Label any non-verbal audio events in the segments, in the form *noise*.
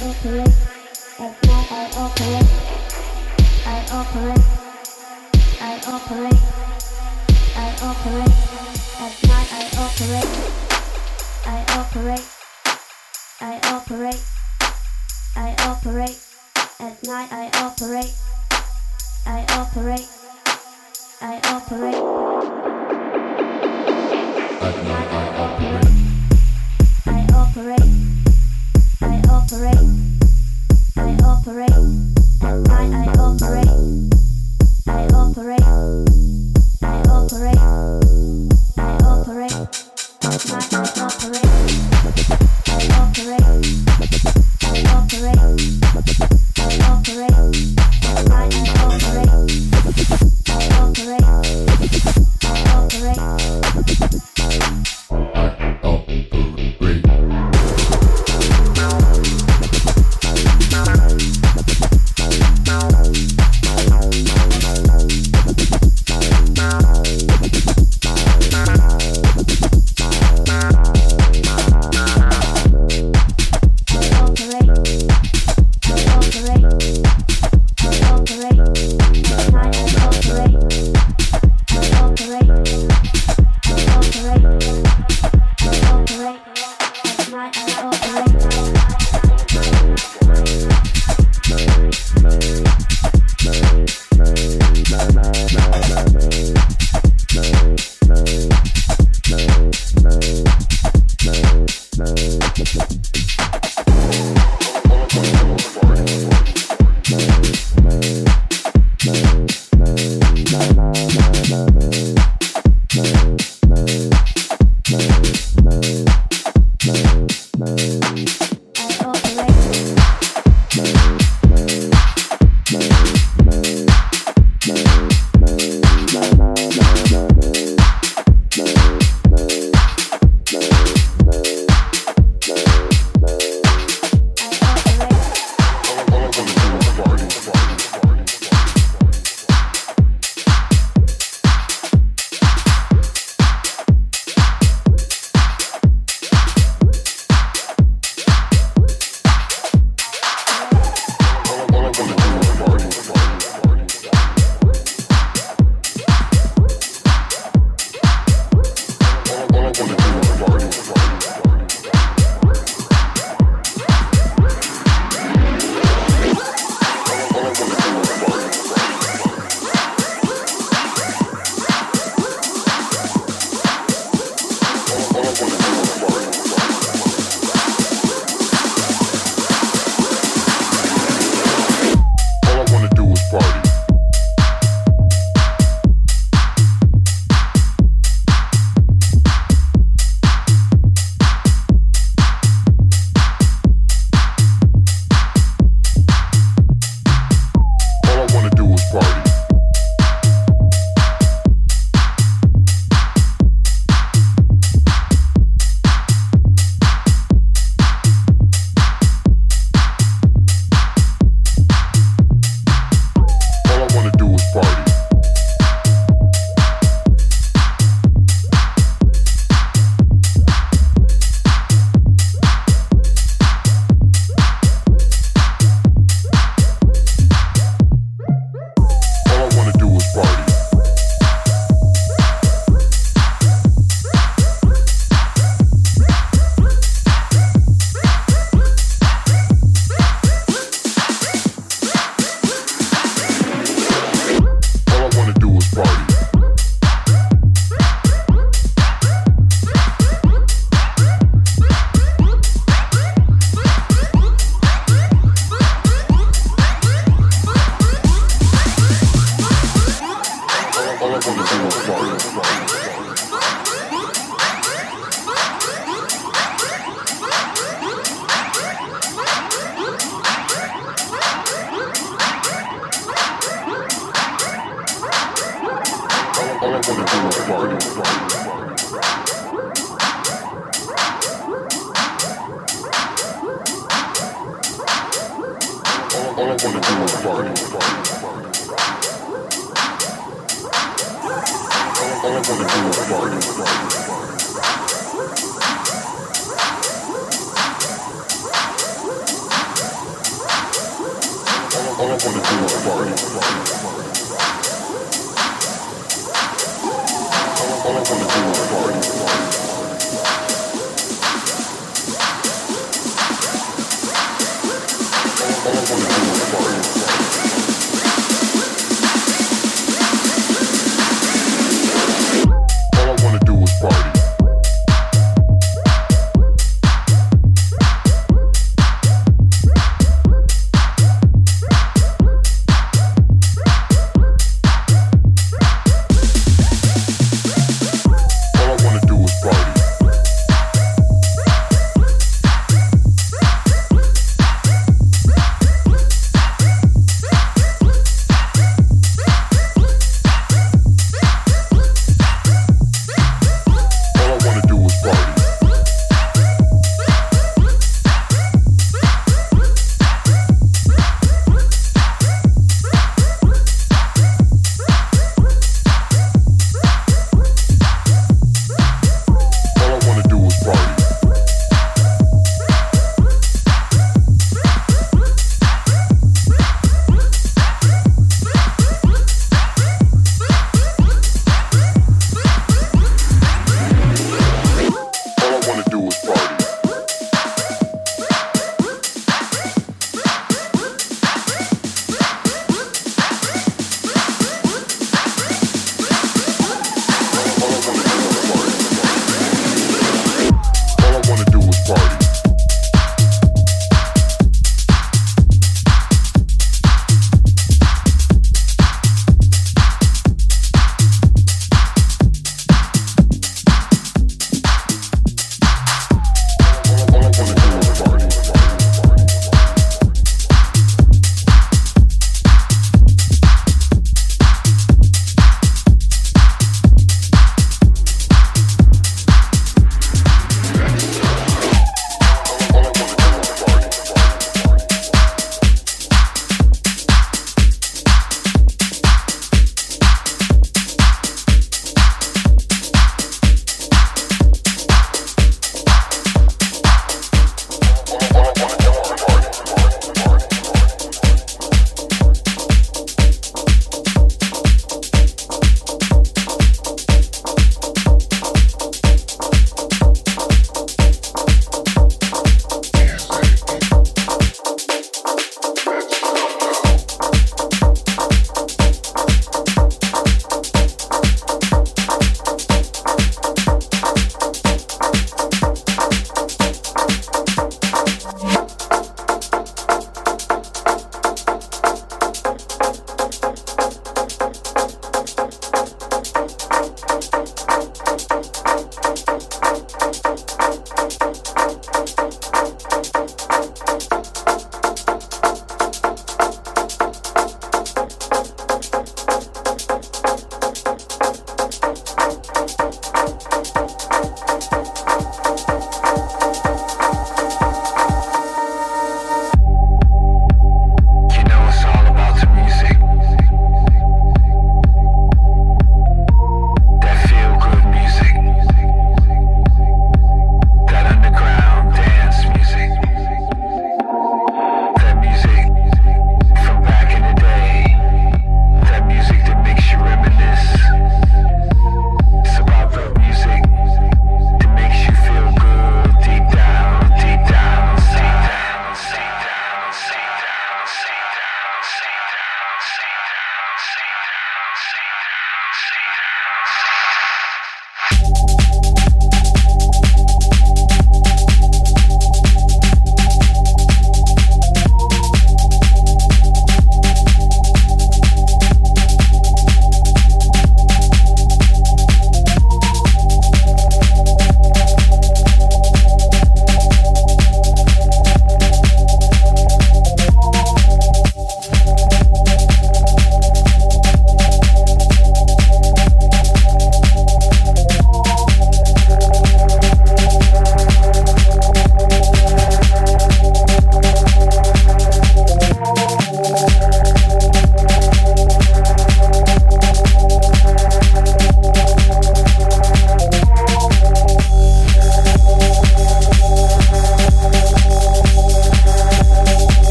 I operate. I operate, I operate, I operate, I operate. I operate, I operate, I operate, I operate, I operate, I operate. At night I operate, I operate operate. I operate. I I operate. I operate. I operate. I operate. I operate.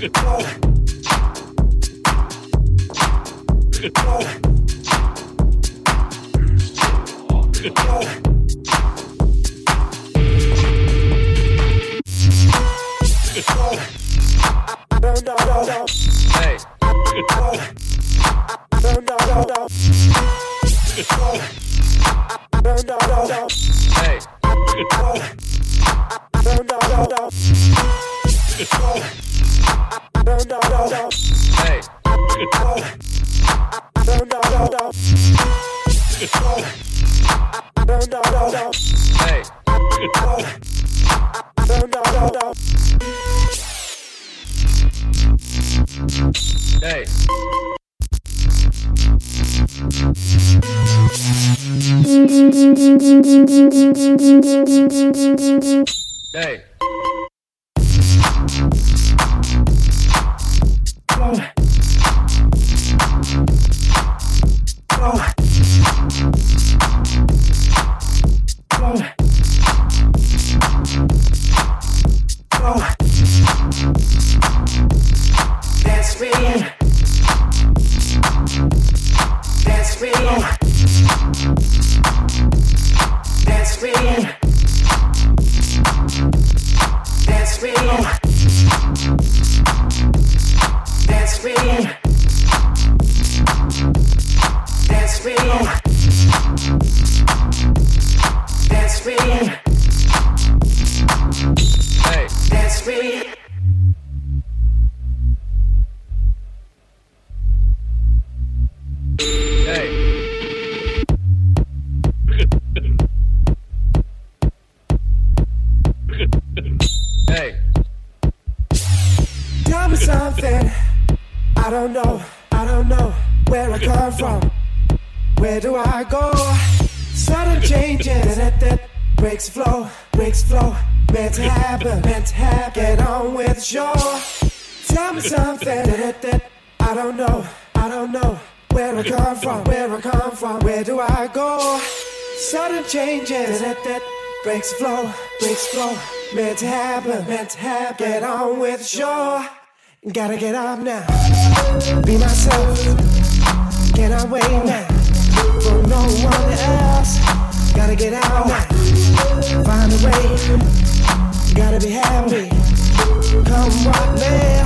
basketball. Breaks the flow, breaks the flow. Meant to happen, meant to happen. Get on with the show. Gotta get up now. Be myself. Get wait now. For no one else. Gotta get out now. Find a way. Gotta be happy. Come on, now.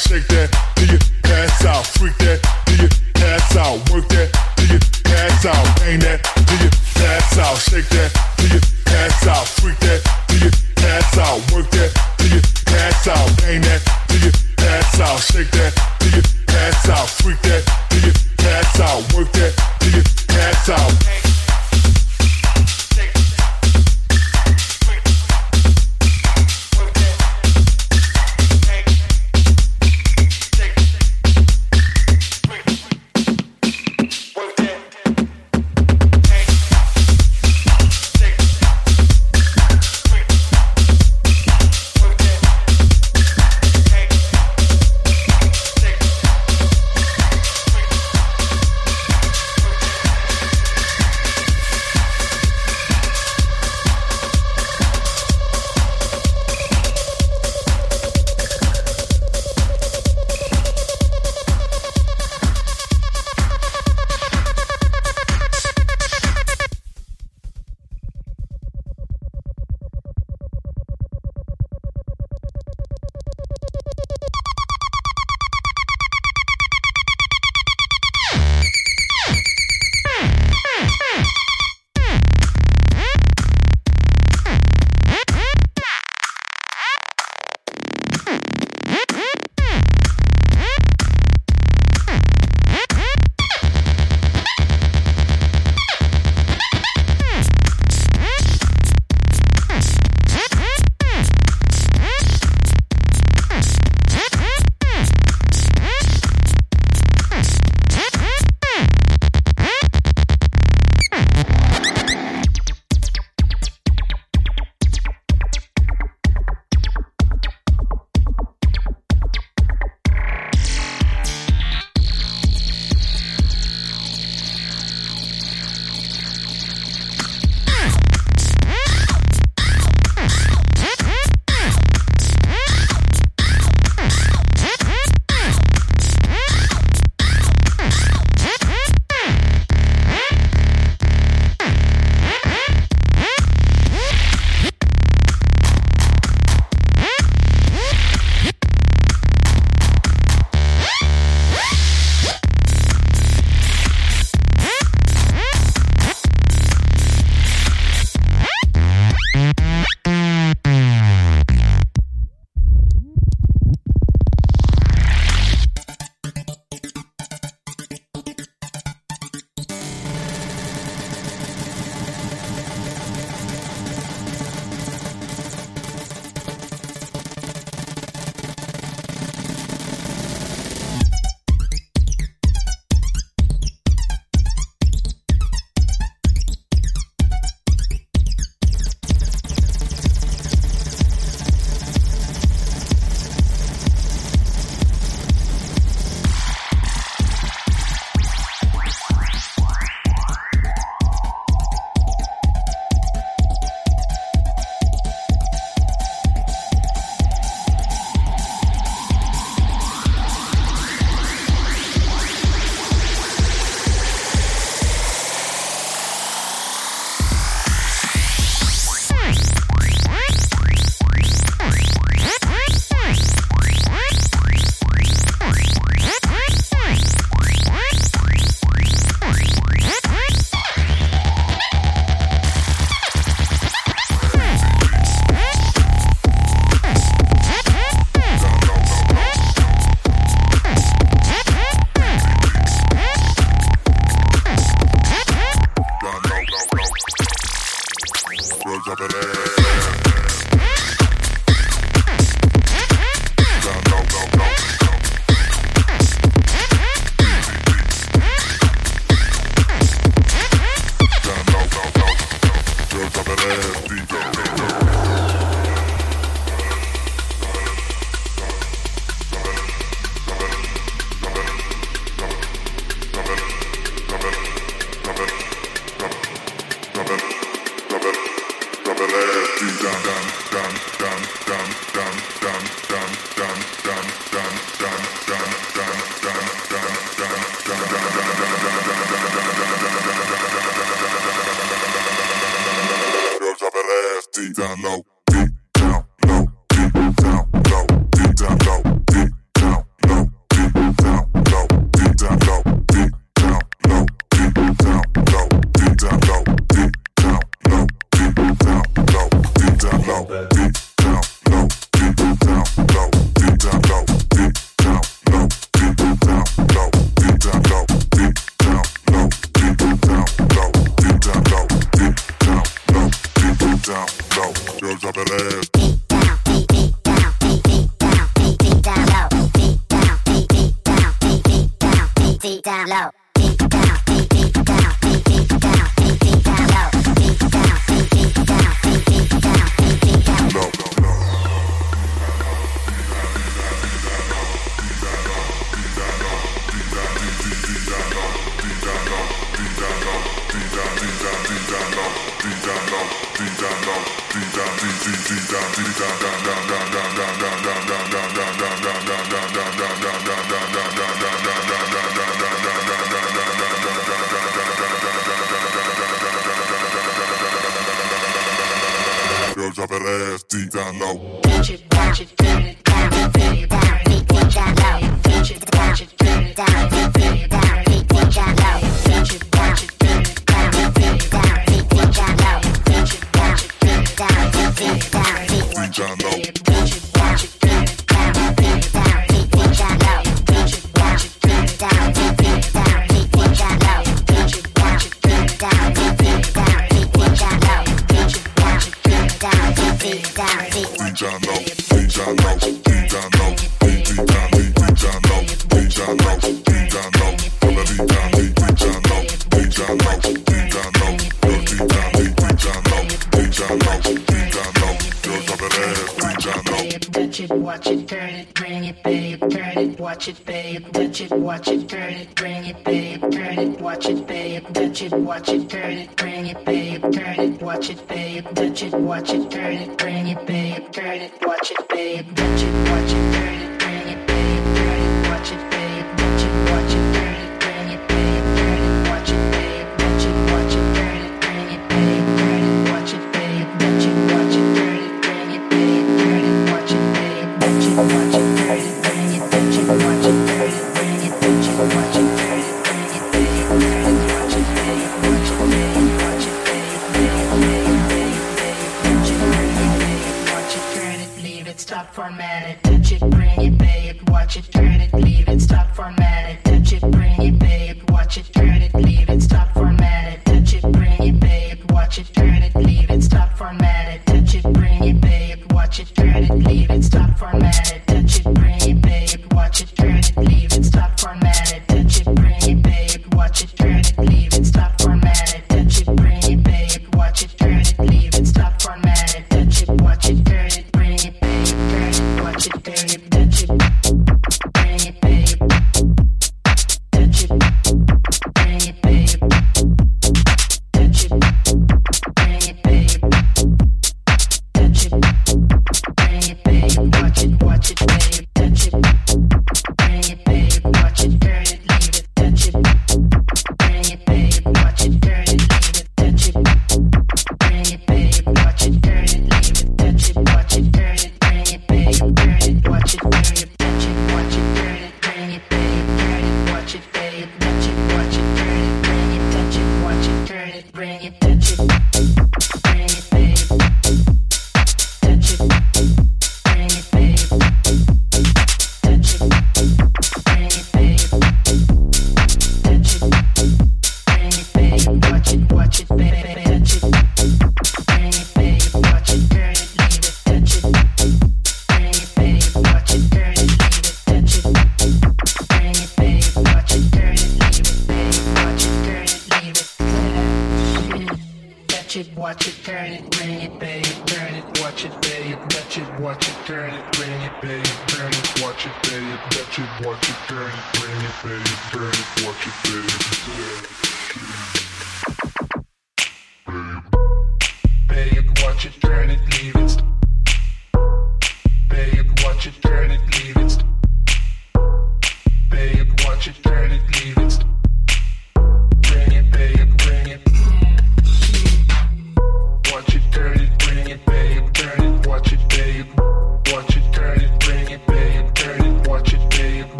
Shake that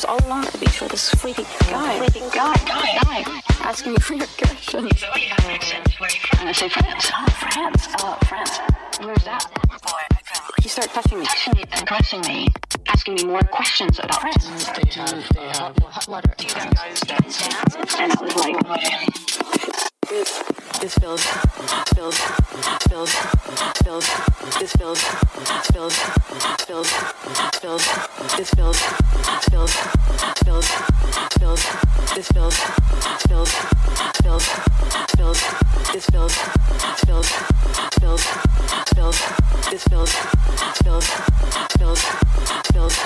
was all alone at the beach with this freaky guy, freaky guy, guy, guy, asking me for your questions. And I say, France. Oh, France. Oh, France. Where's that? You start touching me, touching me and caressing me, asking me more questions about France. They have, they have, what are, and I was like, this this feels feels feels feels this feels feels feels feels this feels feels feels feels this feels feels feels feels this feels feels feels feels this feels feels feels feels this feels feels feels feels feels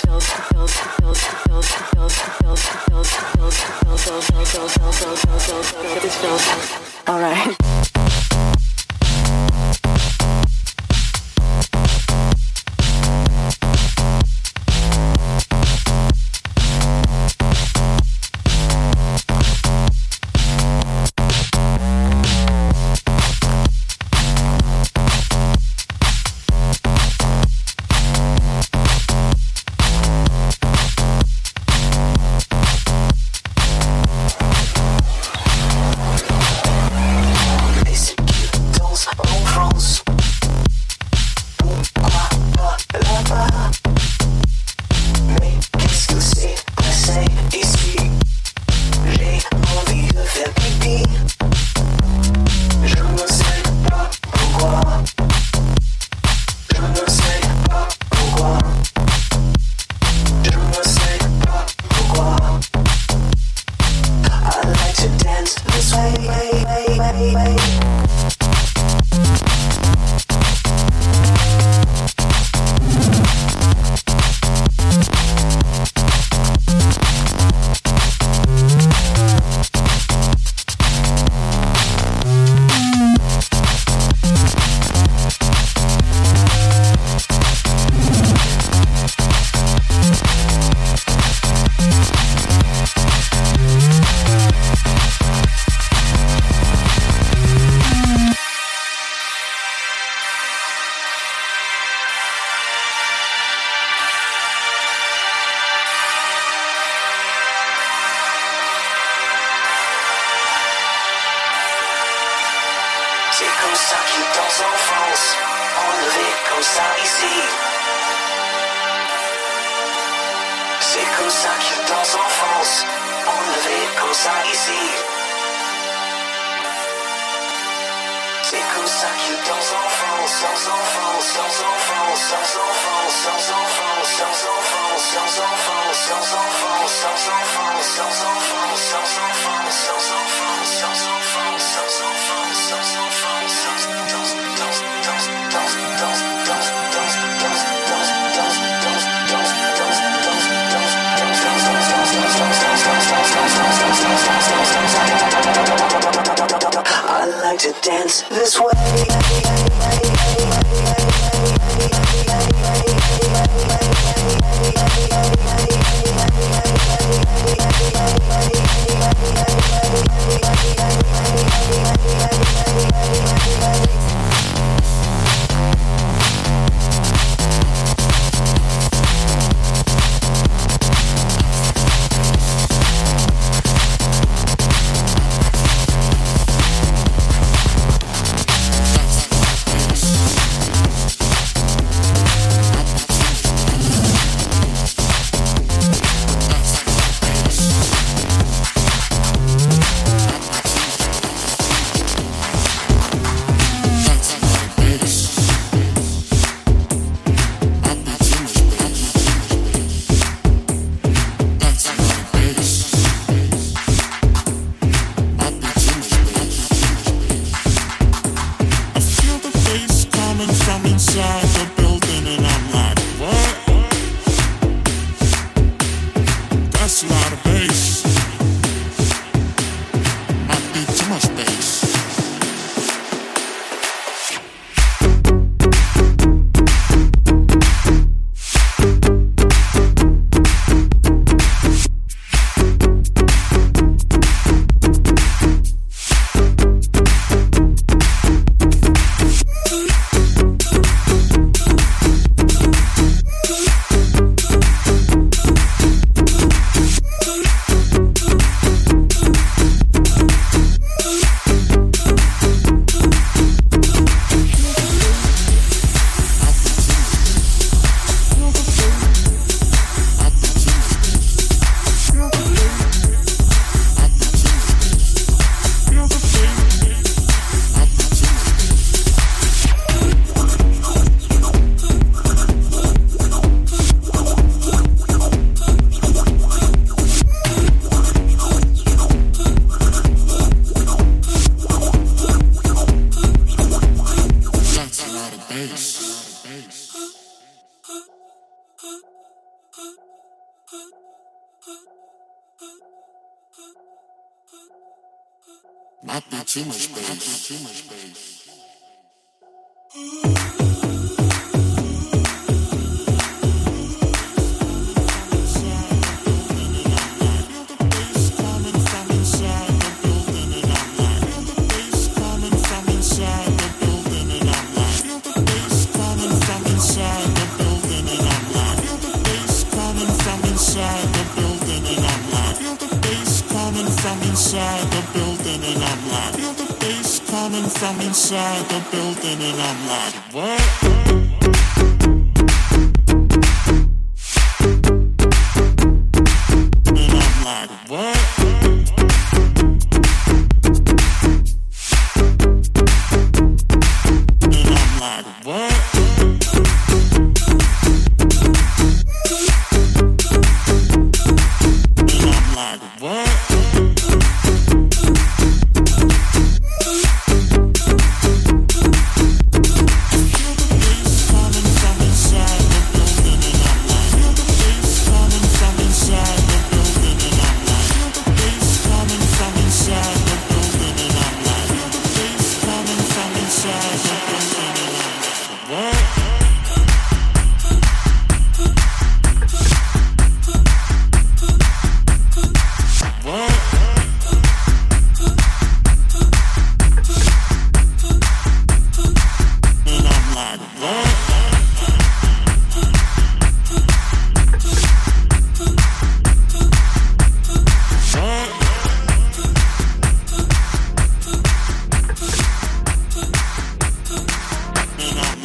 feels feels feels feels feels feels feels feels feels this feels all right. *laughs*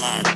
love.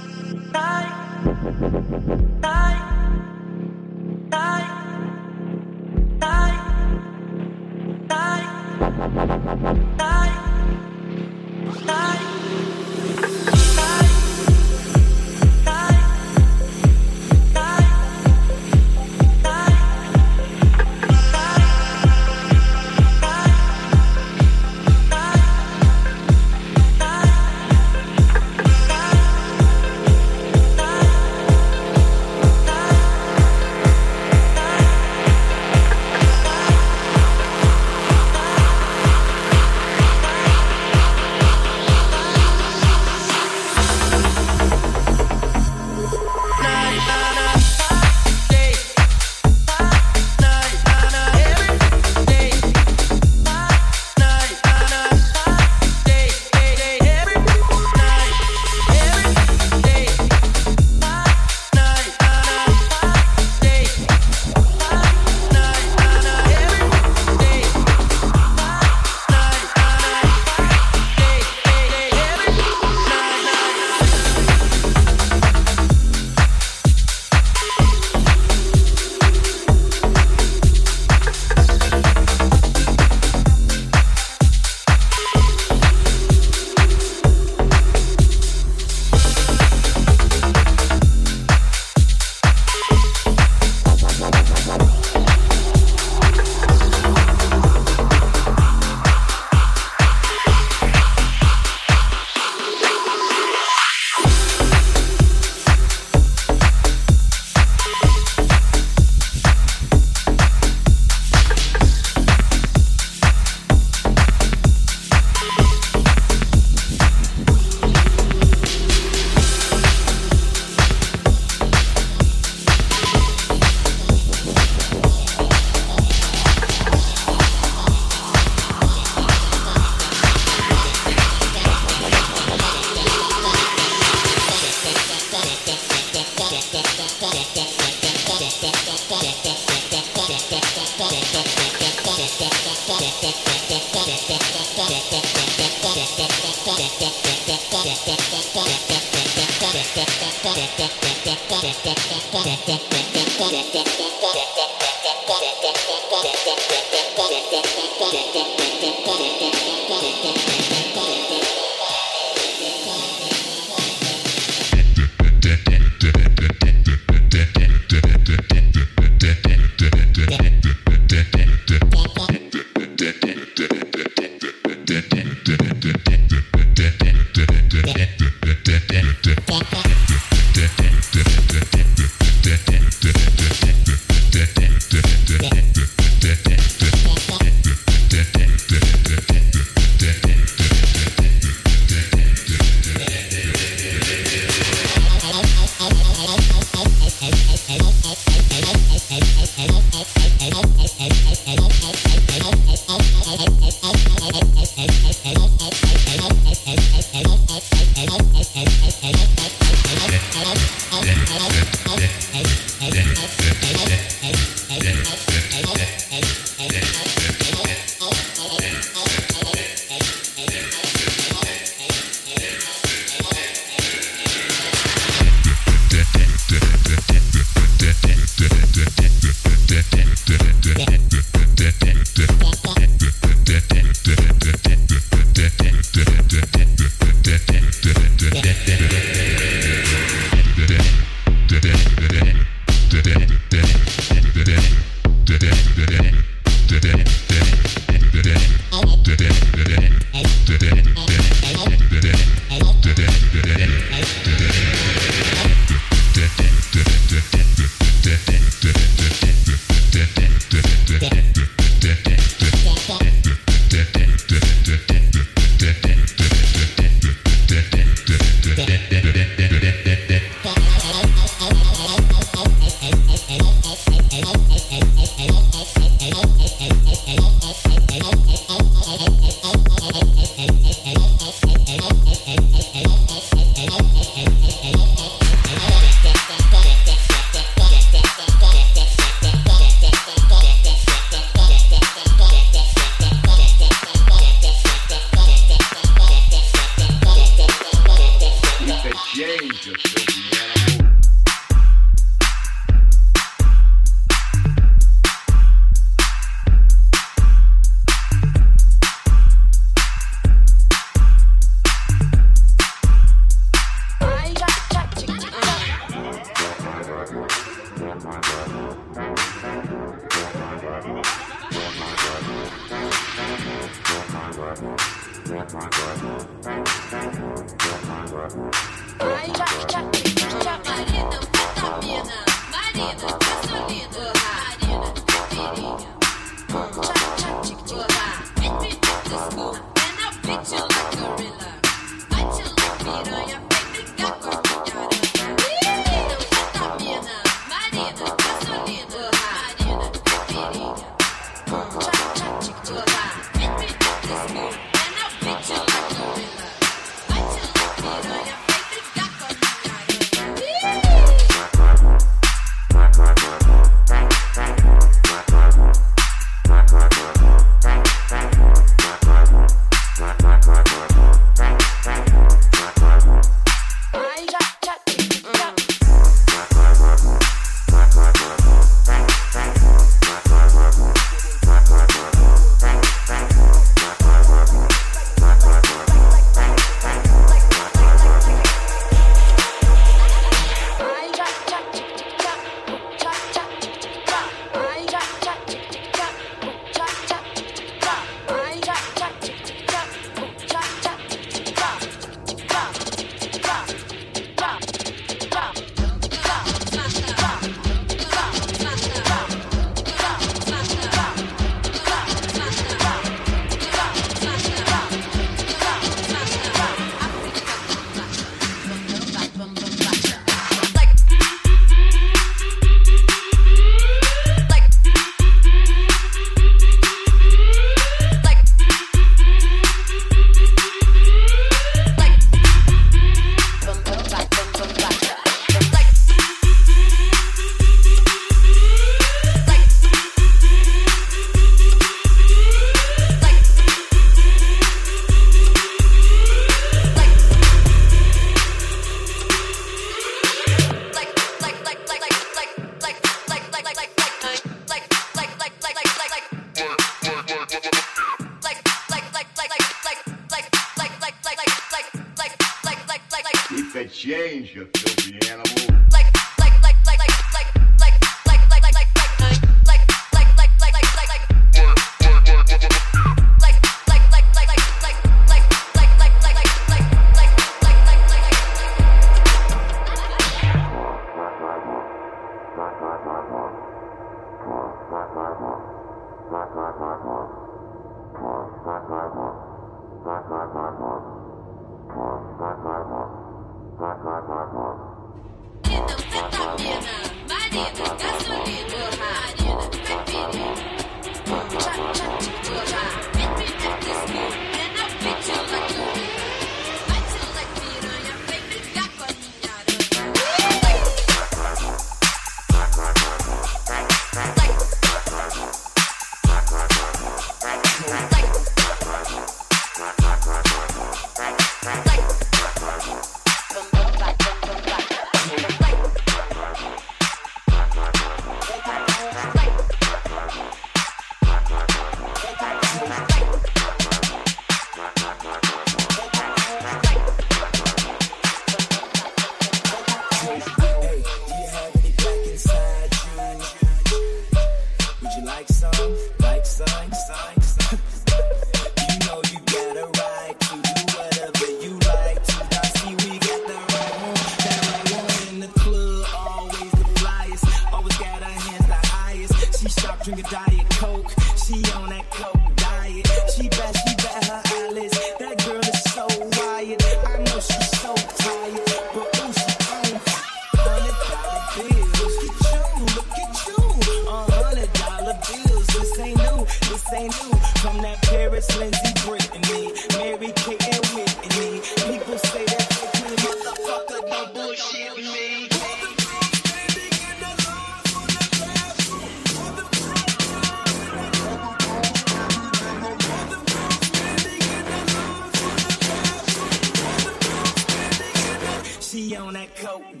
No.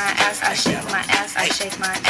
my ass, I shake my ass, I shake my ass.